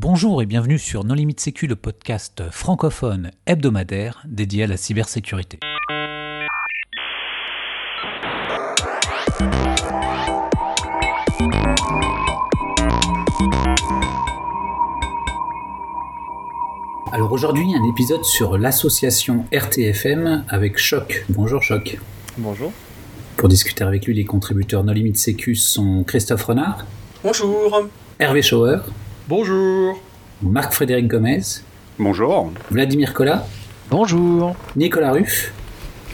Bonjour et bienvenue sur Non Limite Sécu, le podcast francophone hebdomadaire dédié à la cybersécurité. Alors aujourd'hui, un épisode sur l'association RTFM avec Choc. Bonjour Choc. Bonjour. Pour discuter avec lui, les contributeurs No Limite Sécu sont Christophe Renard. Bonjour. Hervé Schauer. Bonjour. Marc-Frédéric Gomez. Bonjour. Vladimir Collat. Bonjour. Nicolas Ruff.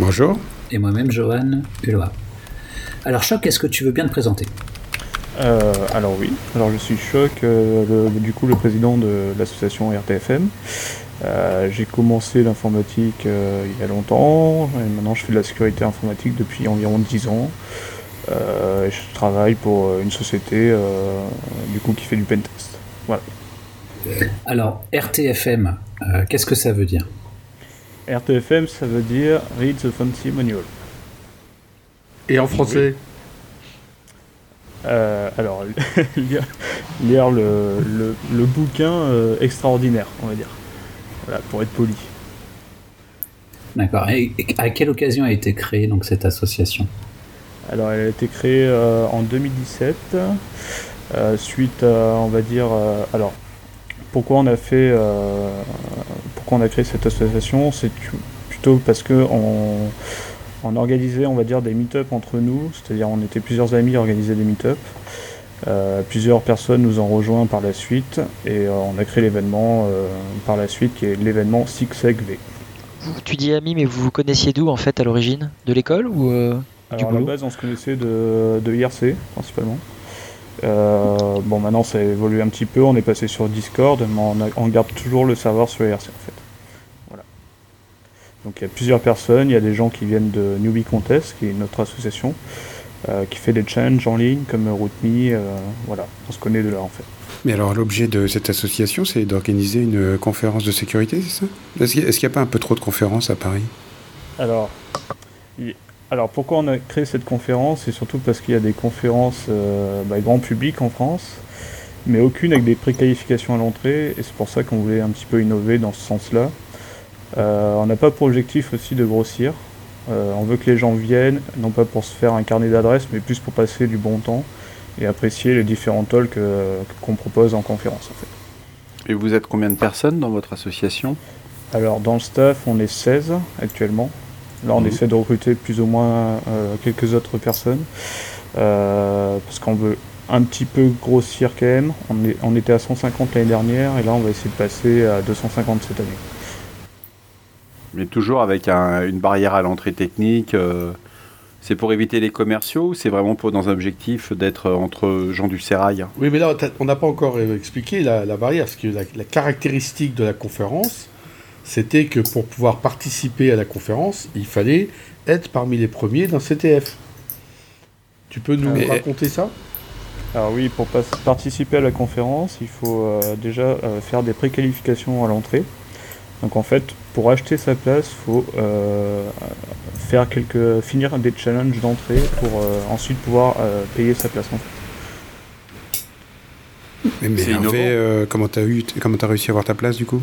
Bonjour. Et moi-même, Johan Hulot. Alors Choc, est-ce que tu veux bien te présenter? Euh, alors oui, alors je suis Choc, euh, du coup le président de l'association RTFM. Euh, j'ai commencé l'informatique il y a longtemps, et maintenant je fais de la sécurité informatique depuis environ 10 ans. et je travaille pour une société du coup qui fait du pentest. Voilà. Alors RTFM, qu'est-ce que ça veut dire? RTFM ça veut dire Read the Fancy Manual. Et en français? Euh, alors, lire, le, le, bouquin euh, extraordinaire, on va dire. Voilà, pour être poli. D'accord. Et à quelle occasion a été créée donc, cette association? Alors, elle a été créée euh, en 2017, suite à, on va dire. alors, pourquoi on a fait. pourquoi on a créé cette association? C'est plutôt parce que on on organisait, on va dire, des meet-up entre nous, c'est-à-dire on était plusieurs amis à organiser des meet-up. Euh, plusieurs personnes nous ont rejoints par la suite et euh, on a créé l'événement euh, par la suite qui est l'événement SIGSEG-V. Tu dis amis, mais vous vous connaissiez d'où en fait à l'origine? De l'école ou Alors, à la base, on se connaissait de, IRC principalement. Bon, maintenant ça a évolué un petit peu, on est passé sur Discord, mais on, on garde toujours le serveur sur IRC en fait. Donc il y a plusieurs personnes, il y a des gens qui viennent de Newbie Contest, qui est notre association, euh, qui fait des challenges en ligne comme RootMe, euh, voilà, on se connaît de là en fait. Mais alors l'objet de cette association, c'est d'organiser une conférence de sécurité, c'est ça? Est-ce qu'il n'y a pas un peu trop de conférences à Paris? Alors, alors pourquoi on a créé cette conférence? C'est surtout parce qu'il y a des conférences euh, bah, grand public en France, mais aucune avec des préqualifications à l'entrée, et c'est pour ça qu'on voulait un petit peu innover dans ce sens-là. Euh, on n'a pas pour objectif aussi de grossir. Euh, on veut que les gens viennent, non pas pour se faire un carnet d'adresses, mais plus pour passer du bon temps et apprécier les différents talks qu'on propose en conférence. En fait. Et vous êtes combien de personnes dans votre association? Alors dans le staff, on est 16 actuellement. Là, on mhm. essaie de recruter plus ou moins quelques autres personnes. parce qu'on veut un petit peu grossir quand même. On, on était à 150 l'année dernière et là, on va essayer de passer à 250 cette année. Mais toujours avec une barrière à l'entrée technique. Euh, c'est pour éviter les commerciaux ou c'est vraiment pour, dans un objectif d'être entre gens du sérail Oui, mais là, on n'a pas encore expliqué la, barrière. Parce que la, caractéristique de la conférence, c'était que pour pouvoir participer à la conférence, il fallait être parmi les premiers d'un CTF. Tu peux nous raconter ça? Alors oui, pour participer à la conférence, il faut euh, déjà euh, faire des préqualifications à l'entrée. Donc en fait, pour acheter sa place, il faut euh, faire quelques, finir des challenges d'entrée pour euh, ensuite pouvoir euh, payer sa place en fait. Mais, Hervé, comment t'as eu, comment as réussi à avoir ta place du coup?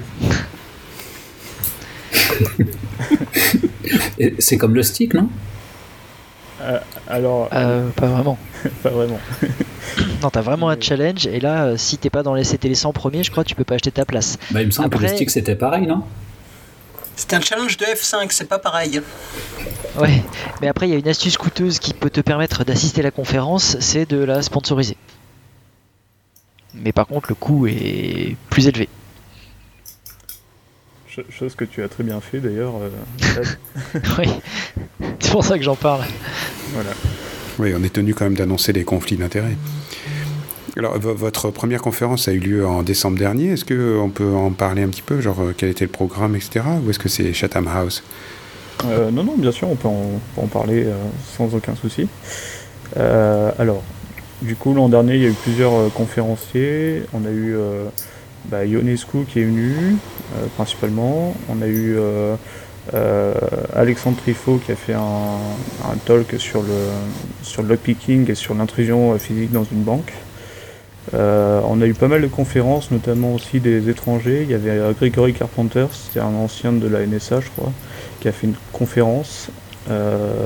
C'est comme le stick, non? Alors. pas vraiment. pas vraiment. non, t'as vraiment un challenge, et là, euh, si t'es pas dans les, c'était les 100 premiers, je crois, tu peux pas acheter ta place. Bah, il me semble que le stick c'était pareil, non? C'était un challenge de F5, c'est pas pareil. Ouais, mais après, il y a une astuce coûteuse qui peut te permettre d'assister à la conférence, c'est de la sponsoriser. Mais par contre, le coût est plus élevé. Chose que tu as très bien fait d'ailleurs. Euh, oui, c'est pour ça que j'en parle. Voilà. Oui, on est tenu quand même d'annoncer les conflits d'intérêts. Alors, votre première conférence a eu lieu en décembre dernier. Est-ce qu'on peut en parler un petit peu Genre, euh, quel était le programme, etc. Ou est-ce que c'est Chatham House? Euh, Non, non, bien sûr, on peut en, parler euh, sans aucun souci. alors, du coup, l'an dernier, il y a eu plusieurs conférenciers. On a eu bah, Ionescu qui est venu, principalement. On a eu euh, Alexandre Trifot qui a fait un, talk sur le, sur lockpicking et sur l'intrusion physique dans une banque. on a eu pas mal de conférences, notamment aussi des étrangers. Il y avait Gregory Carpenter, c'était un ancien de la NSA, je crois, qui a fait une conférence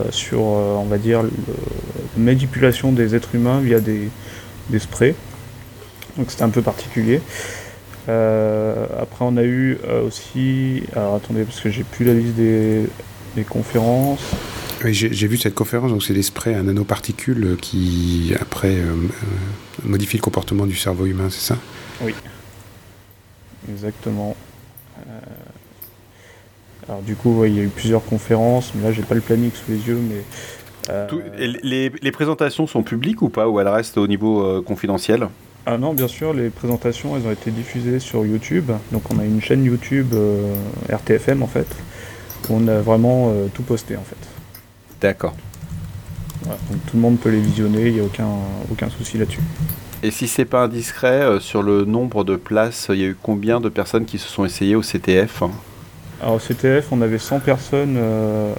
sur, on va dire, la manipulation des êtres humains via des, des sprays. Donc c'était un peu particulier. Euh, après, on a eu euh, aussi. Alors attendez, parce que j'ai plus la liste des, conférences. Oui, j'ai vu cette conférence, donc c'est des sprays à nanoparticules qui, après, euh, modifient le comportement du cerveau humain, c'est ça? Oui. Exactement. alors du coup, il y a eu plusieurs conférences, mais là, j'ai pas le planning sous les yeux, mais. les, les, présentations sont publiques ou pas, ou elles restent au niveau confidentiel? Ah non, bien sûr, les présentations, elles ont été diffusées sur YouTube. Donc on a une chaîne YouTube euh, RTFM en fait, où on a vraiment euh, tout posté en fait. D'accord. donc tout le monde peut les visionner, il n'y a aucun, aucun souci là-dessus. Et si c'est pas indiscret, euh, sur le nombre de places, il y a eu combien de personnes qui se sont essayées au CTF Alors au CTF, on avait 100 personnes,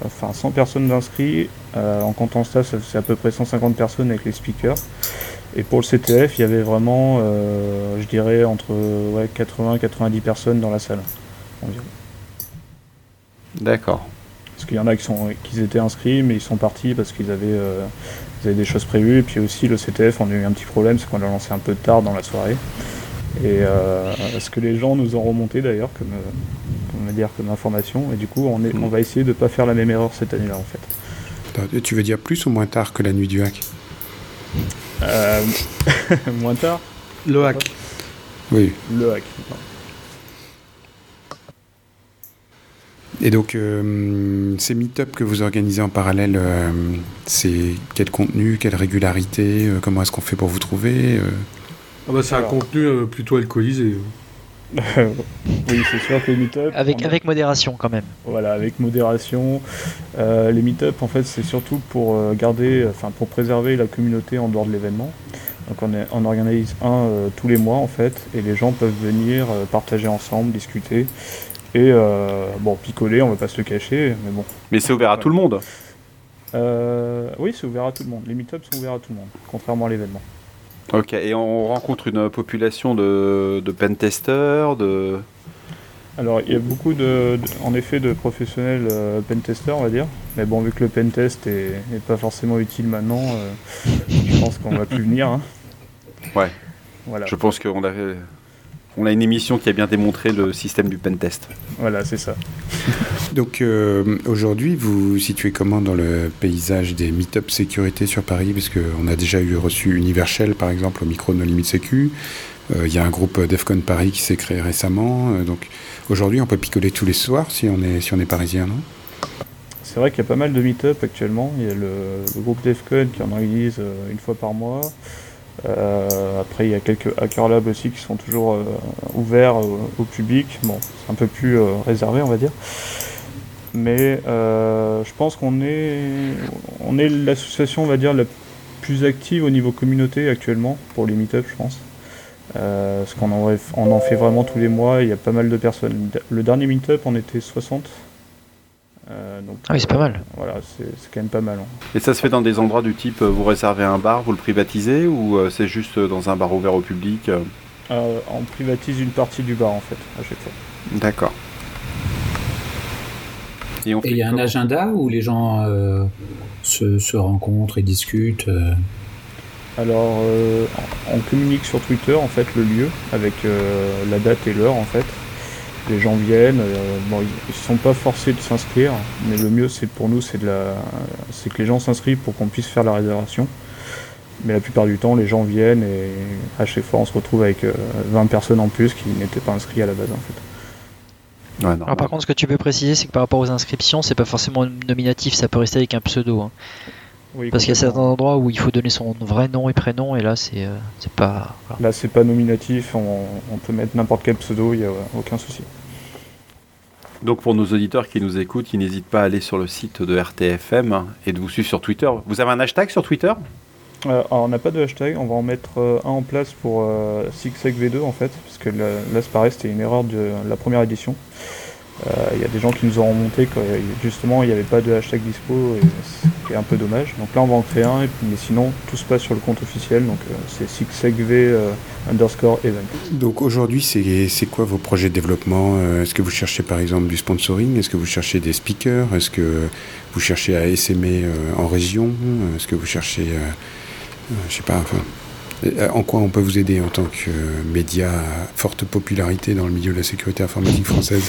enfin 100 personnes d'inscrits. en comptant ça, c'est à peu près 150 personnes avec les speakers. Et pour le CTF, il y avait vraiment, euh, je dirais, entre 80 et 90 personnes dans la salle environ. D'accord. Parce qu'il y en a qui, sont, qui étaient inscrits, mais ils sont partis parce qu'ils avaient, euh, avaient, des choses prévues. Et puis aussi, le CTF, on a eu un petit problème, c'est qu'on l'a lancé un peu tard dans la soirée. Et euh, ce que les gens nous ont remonté d'ailleurs comme, on va dire, comme information. Et du coup, on, est, on va essayer de ne pas faire la même erreur cette année-là en fait. Tu veux dire plus ou moins tard que la nuit du hack? Euh, moins tard. Le hack. Oui. Le hack. Et donc, euh, ces meet-up que vous organisez en parallèle, euh, c'est quel contenu, quelle régularité Comment est-ce qu'on fait pour vous trouver ah bah, C'est un contenu plutôt alcoolisé. oui, c'est sûr que les meet-up. Avec, avec modération quand même. Voilà, avec modération. Euh, les meet-up, en fait, c'est surtout pour euh, garder, enfin, pour préserver la communauté en dehors de l'événement. Donc, on, est, on organise un euh, tous les mois, en fait, et les gens peuvent venir partager ensemble, discuter. Et, bon, picoler, on va pas se le cacher, mais bon. Mais c'est ouvert à tout le monde Oui, c'est ouvert à tout le monde. Les meet-up sont ouverts à tout le monde, contrairement à l'événement. Ok, et on rencontre une population de, de pentesters, de... Alors, il y a beaucoup, de, en effet, de professionnels euh, pentesters, on va dire. Mais bon, vu que le pentest est, pas forcément utile maintenant, euh, je pense qu'on va plus venir. Hein. Ouais. Voilà. Je pense qu'on on a une émission qui a bien démontré le système du pentest. Voilà, c'est ça. Donc euh, aujourd'hui, vous vous situez comment dans le paysage des meet-up sécurité sur Paris? Parce qu'on a déjà eu reçu Universal, par exemple, au micro de No Limit Sécu. Euh, il y a un groupe DEFCON Paris qui s'est créé récemment. Euh, donc aujourd'hui, on peut picoler tous les soirs si on est, si on est parisien, non? C'est vrai qu'il y a pas mal de meet-up actuellement. Il y a le, le groupe DEFCON qui en organise une fois par mois. Euh, après, il y a quelques Hacker Labs aussi qui sont toujours euh, ouverts au, public. Bon, c'est un peu plus euh, réservé, on va dire. Mais je pense qu'on est, on est l'association, on va dire, la plus active au niveau communauté actuellement pour les meet-up, je pense. parce qu'on en, on en fait vraiment tous les mois, il y a pas mal de personnes. Le dernier meet-up, on était 60 euh, ah oui, c'est pas mal. Euh, voilà, c'est quand même pas mal. Hein. Et ça se fait dans des endroits du type euh, vous réservez un bar, vous le privatisez ou c'est juste dans un bar ouvert au public On privatise une partie du bar en fait, à chaque fois. D'accord. Et il y a un agenda où les gens se, se, rencontrent et discutent Alors, on communique sur Twitter en fait le lieu avec la date et l'heure en fait les gens viennent. Euh, bon, ils ne sont pas forcés de s'inscrire, mais le mieux c'est pour nous c'est de la, c'est que les gens s'inscrivent pour qu'on puisse faire la réservation. Mais la plupart du temps, les gens viennent et à chaque fois on se retrouve avec 20 euh, personnes en plus qui n'étaient pas inscrits à la base en fait. Alors, par contre, ce que tu peux préciser, c'est que par rapport aux inscriptions, c'est pas forcément nominatif, ça peut rester avec un pseudo. Hein. Parce qu'il y a certains endroits où il faut donner son vrai nom et prénom, et là, c'est euh, pas. Là, c'est pas nominatif, on, on, peut mettre n'importe quel pseudo, il n'y a aucun souci. Donc pour nos auditeurs qui nous écoutent, ils n'hésitent pas à aller sur le site de RTFM et de vous suivre sur Twitter. Vous avez un hashtag sur Twitter? Euh, alors on n'a pas de hashtag, on va en mettre euh, un en place pour euh, v 2 en fait, parce que là, là c'est pareil, c'était une erreur de la première édition. Euh, Il y a des gens qui nous ont remonté que justement il n'y avait pas de hashtag dispo et c'est un peu dommage. Donc là on va en créer un, mais sinon tout se passe sur le compte officiel, donc euh, c'est sixsegv euh, underscore event. Donc aujourd'hui, c'est quoi vos projets de développement Est-ce que vous cherchez par exemple du sponsoring? Est-ce que vous cherchez des speakers? Est-ce que vous cherchez à essaimer en région? Est-ce que vous cherchez, je sais pas, enfin, en quoi on peut vous aider en tant que média à forte popularité dans le milieu de la sécurité informatique française?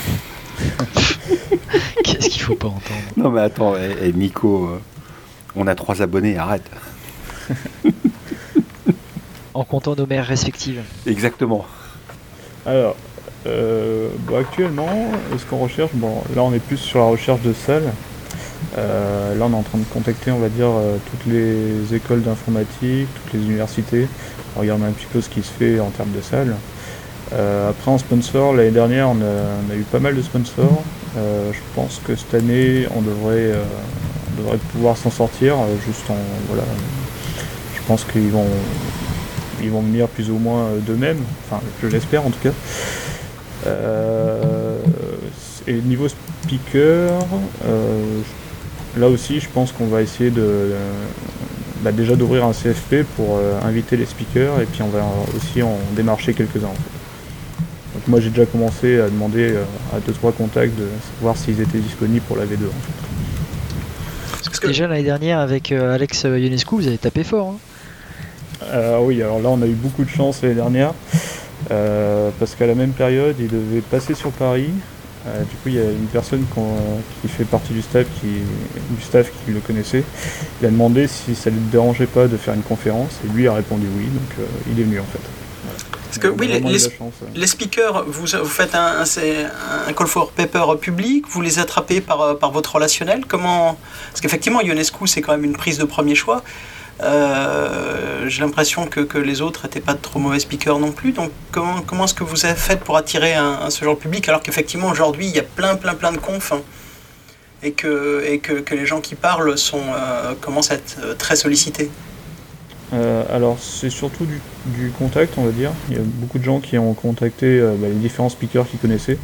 Qu'est-ce qu'il faut pas entendre? Non mais attends, eh, eh, Nico, euh, on a trois abonnés, arrête. En comptant nos mères respectives. Exactement. Alors, euh, bon, actuellement, ce qu'on recherche, bon, là on est plus sur la recherche de salles. Euh, là on est en train de contacter, on va dire, toutes les écoles d'informatique, toutes les universités, regarder un petit peu ce qui se fait en termes de salles. Euh, après en sponsor, l'année dernière on a, eu pas mal de sponsors. Euh, je pense que cette année on devrait, euh, pouvoir s'en sortir, juste en voilà. Je pense qu'ils vont ils vont venir plus ou moins d'eux-mêmes, enfin je l'espère en tout cas. Et niveau speaker, là aussi je pense qu'on va essayer de bah, déjà d'ouvrir un CFP pour inviter les speakers et puis on va aussi en démarcher quelques-uns en fait. Moi j'ai déjà commencé à demander euh, à 2-3 contacts de savoir s'ils étaient disponibles pour la V2 en fait. Parce que- Déjà l'année dernière avec euh, Alex Ionescu, vous avez tapé fort. hein. Euh, oui, alors là on a eu beaucoup de chance l'année dernière, euh, parce qu'à la même période il devait passer sur Paris. Euh, du coup il y a une personne qui fait partie du staff qui, du staff qui le connaissait. Il a demandé si ça ne le dérangeait pas de faire une conférence et lui a répondu oui, donc euh, il est venu en fait. Parce que oui, les, chance, speakers, vous, vous faites un, un- c'est un call for paper public, vous les attrapez par, euh, par votre relationnel. Comment Parce qu'effectivement, Ionescu, c'est quand même une prise de premier choix. Euh, J'ai l'impression que, que les autres n'étaient pas de trop mauvais speakers non plus. Donc, comment, comment est-ce que vous avez fait pour attirer un, un ce genre de public alors qu'effectivement, aujourd'hui, il y a plein, plein, plein de confs hein, et, que, et que, que les gens qui parlent sont, euh, commencent à être très sollicités? Euh, alors c'est surtout du, du contact on va dire. Il y a beaucoup de gens qui ont contacté euh, bah, les différents speakers qu'ils connaissaient.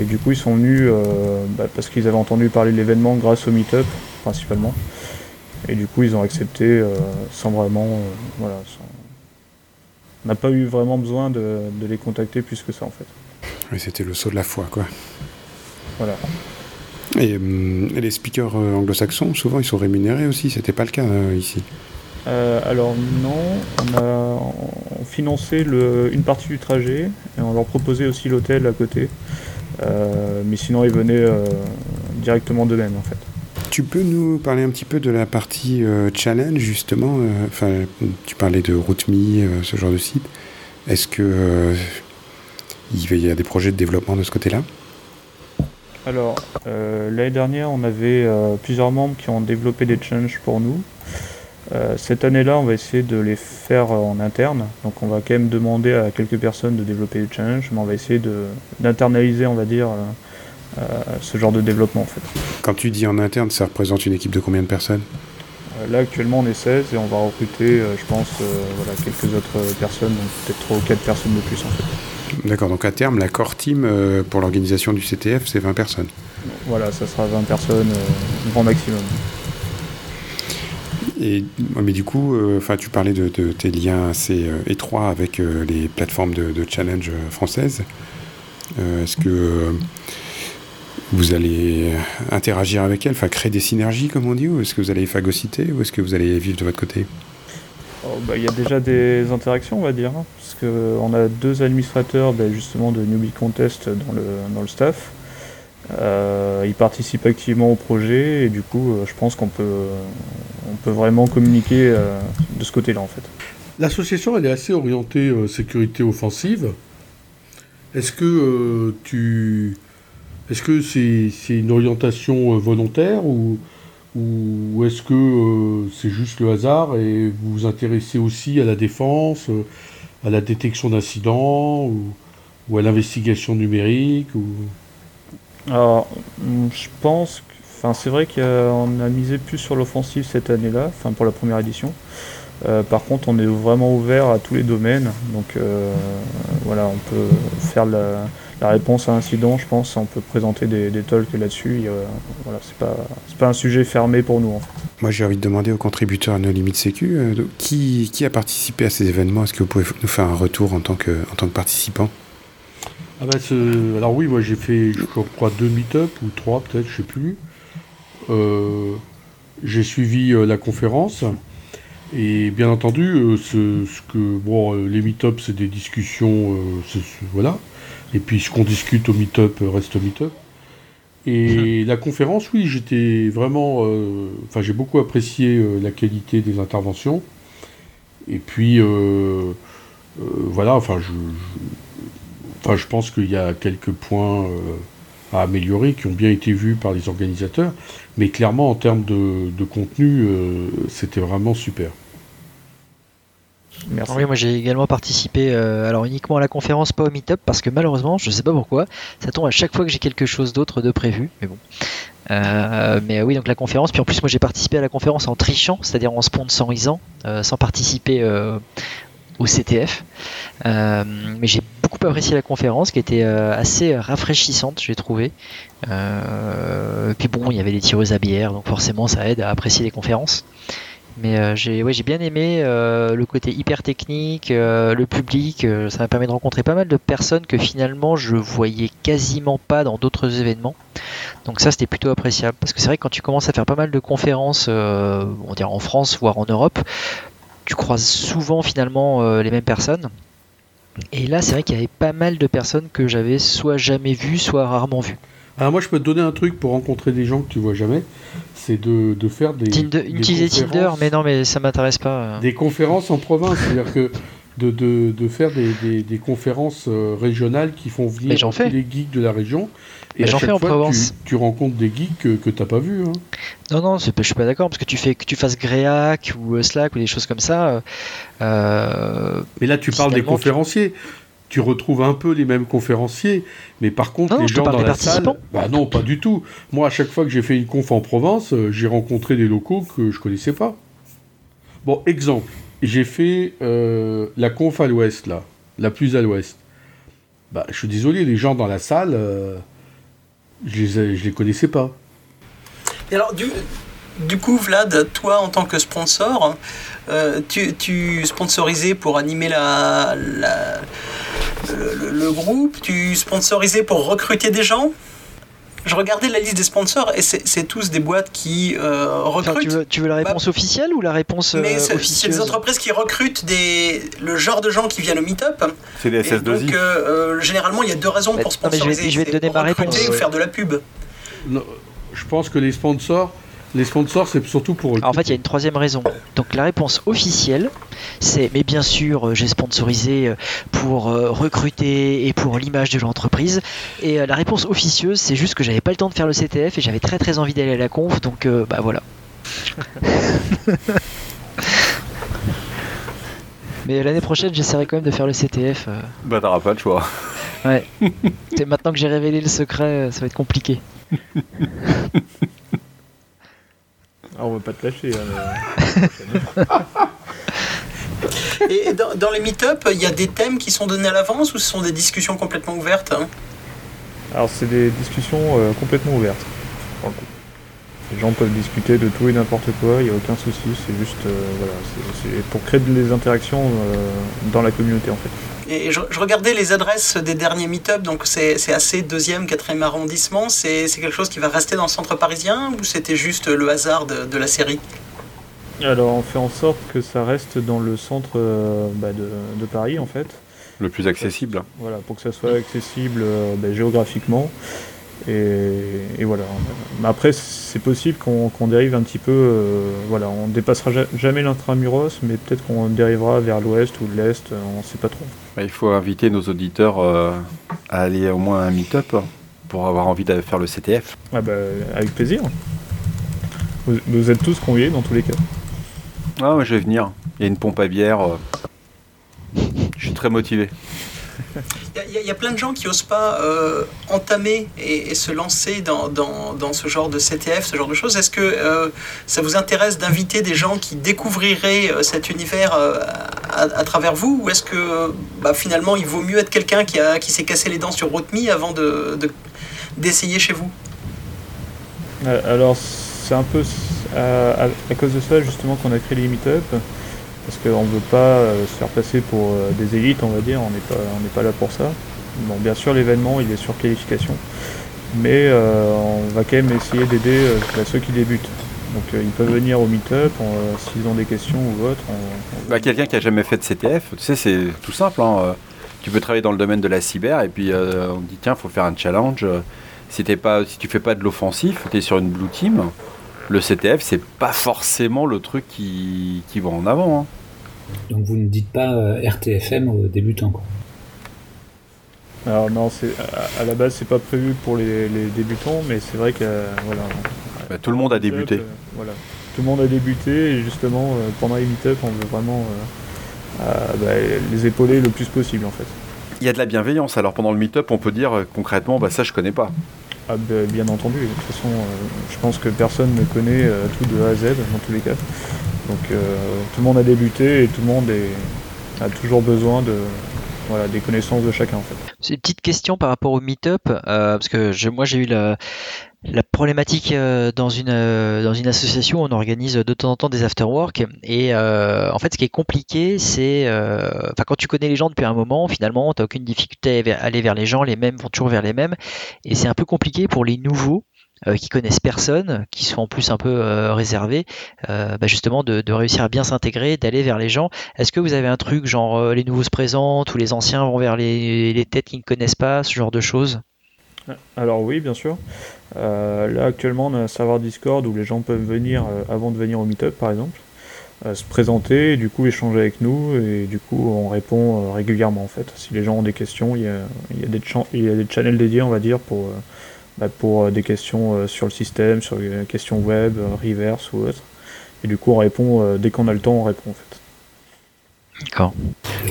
Et du coup ils sont venus euh, bah, parce qu'ils avaient entendu parler de l'événement grâce au meet-up principalement. Et du coup ils ont accepté sans vraiment... voilà, sans- On n'a pas eu vraiment besoin de, de les contacter plus que ça en fait. Oui, C'était le saut de la foi, quoi. Voilà. Et hum, les speakers anglo-saxons, souvent, ils sont rémunérés aussi. C'était pas le cas ici. Euh, alors non, on a on financé le, une partie du trajet et on leur proposait aussi l'hôtel à côté. Euh, mais sinon ils venaient euh, directement d'eux-mêmes en fait. Tu peux nous parler un petit peu de la partie challenge, justement Enfin, tu parlais de euh, ce genre de site. Est-ce que il y a des projets de développement de ce côté-là? Alors euh, l'année dernière on avait euh, plusieurs membres qui ont développé des challenges pour nous. Euh, cette année-là on va essayer de les faire euh, en interne. Donc on va quand même demander à quelques personnes de développer des challenges, mais on va essayer d'internaliser on va dire euh, ce genre de développement en fait. Quand tu dis en interne, ça représente une équipe de combien de personnes? Euh, Là actuellement on est 16 et on va recruter euh, je pense voilà, quelques autres personnes, donc peut-être 3 ou 4 personnes de plus en fait. D'accord, donc à terme, la core team pour l'organisation du CTF, c'est 20 personnes. Voilà, ça sera 20 personnes grand maximum. Et, mais du coup, euh, tu parlais de, tes liens assez euh, étroits avec euh, les plateformes de, challenge françaises. Est-ce que vous allez interagir avec elles, créer des synergies, comme on dit, ou est-ce que vous allez phagocyter, ou est-ce que vous allez vivre de votre côté? Oh, bah, Il y a déjà des interactions on va dire, hein, parce qu'on a deux administrateurs bah, justement de Newbie Contest dans le, dans le staff. Euh, ils participent activement au projet et du coup euh, je pense qu'on peut, peut vraiment communiquer euh, de ce côté-là en fait. L'association, elle est assez orientée sécurité offensive. Est-ce que tu, est-ce que c'est une orientation volontaire ou ou est-ce que c'est juste le hasard et vous vous intéressez aussi à la défense, à la détection d'incidents ou, ou à l'investigation numérique ou Alors, hum, je pense, enfin, c'est vrai qu'on a misé plus sur l'offensive cette année-là, enfin pour la première édition. Euh, par contre, on est vraiment ouvert à tous les domaines, donc euh, voilà, on peut faire la- réponse à incident, je pense, on peut présenter des, talks là-dessus. Voilà, c'est pas, pas un sujet fermé pour nous. Fait. Moi, j'ai envie de demander aux contributeurs à nos limites sécu, euh, qui, qui, a participé à ces événements? Est-ce que vous pouvez nous faire un retour en tant que, en tant que participant? Ah bah, Alors oui, moi j'ai fait, je crois, deux meet-up ou trois peut-être, je sais plus. Euh, j'ai suivi euh, la conférence. Et bien entendu, ce, ce, que bon, les meet-up, c'est des discussions, voilà. Et puis ce qu'on discute au meet-up reste au meet-up. Et la conférence, oui, j'étais vraiment. Euh, enfin, j'ai beaucoup apprécié euh, la qualité des interventions. Et puis, euh, voilà, enfin, je, enfin, je pense qu'il y a quelques points à améliorer qui ont bien été vus par les organisateurs. Mais clairement, en termes de, de contenu, c'était vraiment super. Oui, moi j'ai également participé, euh, alors uniquement à la conférence, pas au meet-up, parce que malheureusement, je sais pas pourquoi, ça tombe à chaque fois que j'ai quelque chose d'autre de prévu, mais bon. Euh, mais oui, donc la conférence, puis en plus moi j'ai participé à la conférence en trichant, c'est-à-dire en sponsorisant, euh, sans participer au CTF. mais j'ai beaucoup apprécié la conférence, qui était assez rafraîchissante, j'ai trouvé. puis bon, il y avait des tireuses à bière, donc forcément ça aide à apprécier les conférences. Mais euh, j'ai ouais, bien aimé euh, le côté hyper technique, euh, le public. ça m'a permis de rencontrer pas mal de personnes que finalement je voyais quasiment pas dans d'autres événements. Donc ça c'était plutôt appréciable. Parce que c'est vrai que quand tu commences à faire pas mal de conférences, on dirait en France, voire en Europe, tu croises souvent finalement les mêmes personnes. Et là c'est vrai qu'il y avait pas mal de personnes que j'avais soit jamais vues, soit rarement vues. Alors moi je peux te donner un truc pour rencontrer des gens que tu vois jamais c'est de, de, faire des. Tinder, utiliser Tinder, mais non, mais ça m'intéresse pas. Des conférences en province, c'est-à-dire que de, de, de faire des, des, des, conférences euh, régionales qui font venir tous les geeks de la région. Et j'en fais en Provence. Tu, tu, rencontres des geeks que, que tu n'as pas vus. Hein. Non, non, je suis pas d'accord, parce que tu fais que tu fasses Greac ou euh, Slack ou des choses comme ça. Euh, mais là, tu parles des conférenciers tu retrouves un peu les mêmes conférenciers, mais par contre, les gens dans la salle. Bah non, pas du tout. Moi, à chaque fois que j'ai fait une conf en Provence, j'ai rencontré des locaux que je connaissais pas. Bon, exemple, j'ai fait euh, la conf à l'ouest, là, la plus à l'ouest. Bah, je suis désolé, les gens dans la salle, euh, je, les, les connaissais pas. Alors, du, coup, Vlad, toi, en tant que sponsor, tu, tu sponsorisais pour animer la le, groupe Tu sponsorisais pour recruter des gens? Je regardais la liste des sponsors et c'est tous des boîtes qui euh, recrutent. tu, veux, la réponse bah, officielle ou la réponse euh, C'est des entreprises qui recrutent des, le genre de gens qui viennent au meet-up. C'est des SS2I. Donc, euh, généralement, il y a deux raisons pour sponsoriser. je, vais, te donner ma réponse. ou faire de la pub. je pense que les sponsors, les sponsors, c'est surtout pour. en fait, il y a une troisième raison. Donc la réponse officielle, c'est mais bien sûr, euh, j'ai sponsorisé euh, pour euh, recruter et pour l'image de l'entreprise. Et la réponse officieuse, c'est juste que j'avais pas le temps de faire le CTF et j'avais très très envie d'aller à la conf, donc bah voilà. mais l'année prochaine, j'essaierai quand même de faire le CTF. Bah t'auras pas le choix. Ouais. c'est maintenant que j'ai révélé le secret, ça va être compliqué. Ah, on va pas te lâcher. Hein, Et dans, les meet-up, il y a des thèmes qui sont donnés à l'avance ou ce sont des discussions complètement ouvertes hein? Alors, c'est des discussions euh, complètement ouvertes. Les gens peuvent discuter de tout et n'importe quoi, il n'y a aucun souci, c'est juste euh, voilà, c'est pour créer des interactions euh, dans la communauté en fait. Et je, regardais les adresses des derniers meet-up, donc c'est assez deuxième, quatrième arrondissement. C'est quelque chose qui va rester dans le centre parisien ou c'était juste le hasard de, la série? Alors on fait en sorte que ça reste dans le centre euh, bah, de, Paris en fait. Le plus accessible. Voilà, pour que ça soit accessible euh, bah, géographiquement. Et, voilà. Après, c'est possible qu'on dérive un petit peu. Euh, voilà, on dépassera jamais l'intramuros, mais peut-être qu'on dérivera vers l'ouest ou l'est, on ne sait pas trop. Bah, il faut inviter nos auditeurs euh, à aller au moins à un meet-up pour avoir envie de faire le CTF. Ah bah, avec plaisir. Vous, êtes tous conviés dans tous les cas. Ah, je vais venir. Il y a une pompe à bière. Euh. Je suis très motivé. Il y, a plein de gens qui n'osent pas euh, entamer et, se lancer dans, ce genre de CTF, ce genre de choses. Est-ce que euh, ça vous intéresse d'inviter des gens qui découvriraient euh, cet univers à, travers vous? Ou est-ce que bah, finalement il vaut mieux être quelqu'un qui, qui s'est cassé les dents sur Rotmi avant de, d'essayer chez vous? Alors c'est un peu à, cause de ça justement qu'on a créé les meet-up. Parce qu'on ne veut pas se faire passer pour des élites, on va dire, on n'est pas, pas là pour ça. Bon, bien sûr, l'événement il est sur qualification, mais euh, on va quand même essayer d'aider euh, bah, ceux qui débutent. Donc euh, ils peuvent venir au meet-up s'ils ont des questions ou autre. Bah, quelqu'un qui a jamais fait de CTF, tu sais, c'est tout simple. Hein, tu peux travailler dans le domaine de la cyber et puis on dit tiens, il faut faire un challenge. Si, pas, si tu fais pas de l'offensif, tu es sur une blue team. Le CTF, c'est pas forcément le truc qui, qui va en avant. Hein. Donc vous ne dites pas RTFM aux débutants quoi. Alors non, c'est à, la base c'est pas prévu pour les, débutants, mais c'est vrai que voilà. Bah, tout le monde a débuté. Euh, voilà, tout le monde a débuté et justement euh, pendant les meet on veut vraiment euh, bah, les épauler le plus possible en fait. Il y a de la bienveillance. Alors pendant le meet-up, on peut dire concrètement, bah ça je connais pas. Ah, bah, bien entendu. De toute façon, je pense que personne ne connaît tout de A à Z dans tous les cas. Donc tout le monde a débuté et tout le monde a toujours besoin de, voilà, des connaissances de chacun en fait. C'est une petite question par rapport au meet-up, euh, parce que moi j'ai eu la, problématique euh, dans une euh, dans une association, on organise de temps en temps des after-work et en fait ce qui est compliqué c'est quand tu connais les gens depuis un moment finalement tu n'as aucune difficulté à aller vers les gens, les mêmes vont toujours vers les mêmes. Et c'est un peu compliqué pour les nouveaux euh, qui connaissent personne, qui sont en plus un peu euh, réservés, euh, bah justement de, réussir à bien s'intégrer, d'aller vers les gens. Est-ce que vous avez un truc genre les nouveaux se présentent ou les anciens vont vers les, têtes qui ne connaissent pas, ce genre de choses? Alors oui, bien sûr. là actuellement on a un serveur Discord où les gens peuvent venir avant de venir au meetup par exemple, se présenter du coup échanger avec nous et du coup on répond régulièrement en fait. Si les gens ont des questions, il y a, il y des, channels dédiés on va dire pour bah, pour euh, des questions euh, sur le système, sur les questions web, euh, reverse ou autre. Et du coup, on répond, dès qu'on a le temps, on répond en fait. D'accord.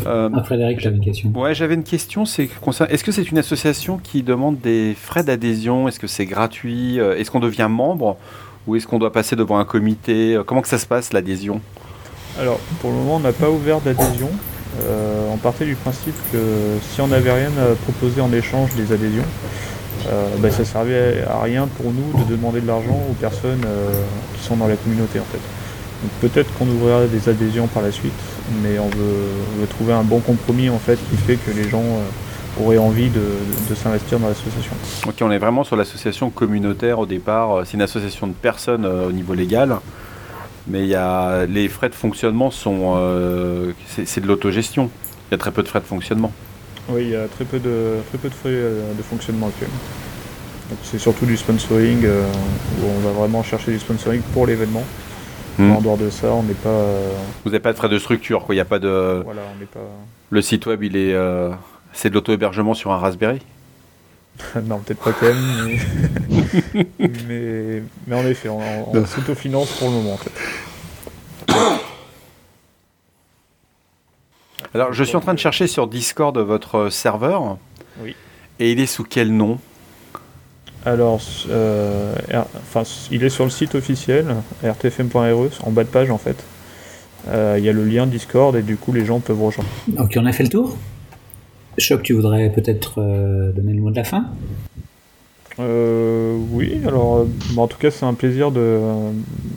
Ah, Frédéric, j'avais une question. Ouais, j'avais une question. C'est est-ce que c'est une association qui demande des frais d'adhésion? Est-ce que c'est gratuit? Est-ce qu'on devient membre? Ou est-ce qu'on doit passer devant un comité? Comment que ça se passe l'adhésion? Alors, pour le moment, on n'a pas ouvert d'adhésion. on partait du principe que si on n'avait rien à proposer en échange des adhésions, euh, ben, ça servait à rien pour nous de demander de l'argent aux personnes euh, qui sont dans la communauté en fait. Peut-être qu'on ouvrira des adhésions par la suite, mais on veut, trouver un bon compromis en fait qui fait que les gens euh, auraient envie de, s'investir dans l'association. Ok, on est vraiment sur l'association communautaire au départ. C'est une association de personnes au niveau légal, mais y a, les frais de fonctionnement sont, c'est de l'autogestion. Il y a très peu de frais de fonctionnement. Oui, il y a très peu de, très peu de frais euh, de fonctionnement actuellement. C'est surtout du sponsoring euh, où on va vraiment chercher du sponsoring pour l'événement. Hmm. En dehors de ça, on n'est pas. Euh, Vous n'avez pas de frais de structure, quoi. Il n'y a pas de. Voilà, on n'est pas. Le site web, il est. C'est de l'auto-hébergement sur un Raspberry Non, peut-être pas quand même, mais... mais... en effet, on, on s'autofinance pour le moment en fait. Alors, je suis en train de chercher sur Discord votre serveur. Oui. Et il est sous quel nom? Alors, euh, enfin, il est sur le site officiel, rtfm.re, en bas de page en fait. Euh, il y a le lien Discord et du coup les gens peuvent rejoindre. Ok, on a fait le tour Choc, tu voudrais peut-être euh, donner le mot de la fin? Oui, alors en tout cas c'est un plaisir de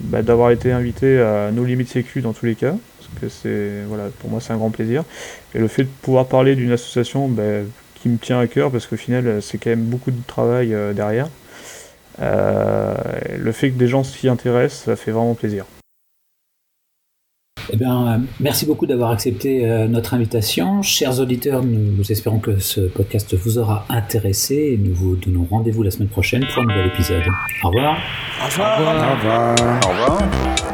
bah, d'avoir été invité à nos limites sécu dans tous les cas que c'est voilà, pour moi c'est un grand plaisir. Et le fait de pouvoir parler d'une association ben, qui me tient à cœur, parce qu'au final c'est quand même beaucoup de travail euh, derrière. Euh, le fait que des gens s'y intéressent, ça fait vraiment plaisir. Eh bien, merci beaucoup d'avoir accepté euh, notre invitation. Chers auditeurs, nous, espérons que ce podcast vous aura intéressé et nous vous donnons rendez-vous la semaine prochaine pour un nouvel épisode. Au revoir. Au revoir. Au revoir. Au revoir. Au revoir.